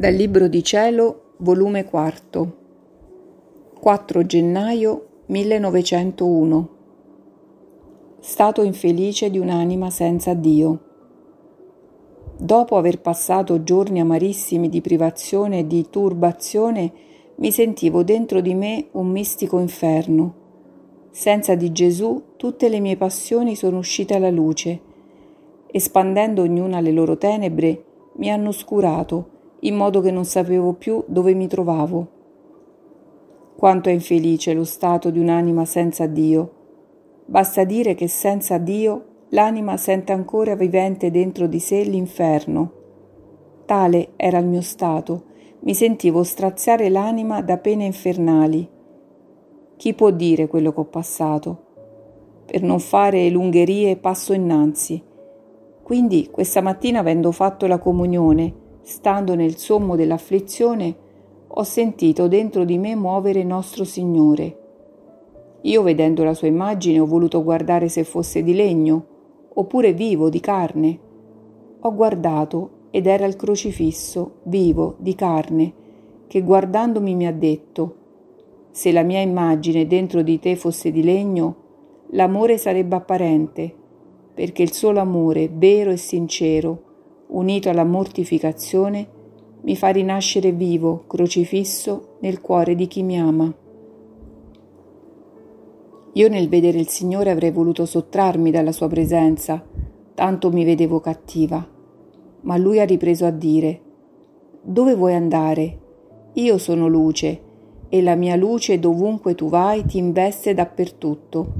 Dal Libro di Cielo, volume 4, 4 gennaio 1901. Stato infelice di un'anima senza Dio. Dopo aver passato giorni amarissimi di privazione e di turbazione, mi sentivo dentro di me un mistico inferno. Senza di Gesù tutte le mie passioni sono uscite alla luce. Espandendo ognuna le loro tenebre, mi hanno oscurato in modo che non sapevo più dove mi trovavo. Quanto è infelice lo stato di un'anima senza Dio. Basta dire che senza Dio l'anima sente ancora vivente dentro di sé l'inferno. Tale era il mio stato, mi sentivo straziare l'anima da pene infernali. Chi può dire quello che ho passato? Per non fare lungherie passo innanzi. Quindi questa mattina avendo fatto la comunione, stando nel sommo dell'afflizione, ho sentito dentro di me muovere nostro Signore. Io vedendo la sua immagine ho voluto guardare se fosse di legno, oppure vivo, di carne. Ho guardato ed era il crocifisso, vivo, di carne, che guardandomi mi ha detto, se la mia immagine dentro di te fosse di legno, l'amore sarebbe apparente, perché il solo amore, vero e sincero, unito alla mortificazione, mi fa rinascere vivo, crocifisso, nel cuore di chi mi ama. Io nel vedere il Signore avrei voluto sottrarmi dalla sua presenza, tanto mi vedevo cattiva. Ma lui ha ripreso a dire, Dove vuoi andare? Io sono luce, e la mia luce dovunque tu vai ti investe dappertutto.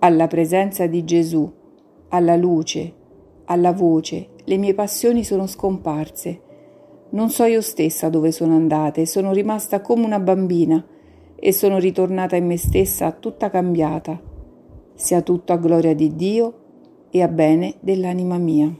Alla presenza di Gesù, alla luce, alla voce, le mie passioni sono scomparse. Non so io stessa dove sono andate, sono rimasta come una bambina e sono ritornata in me stessa tutta cambiata. Sia tutto a gloria di Dio e a bene dell'anima mia.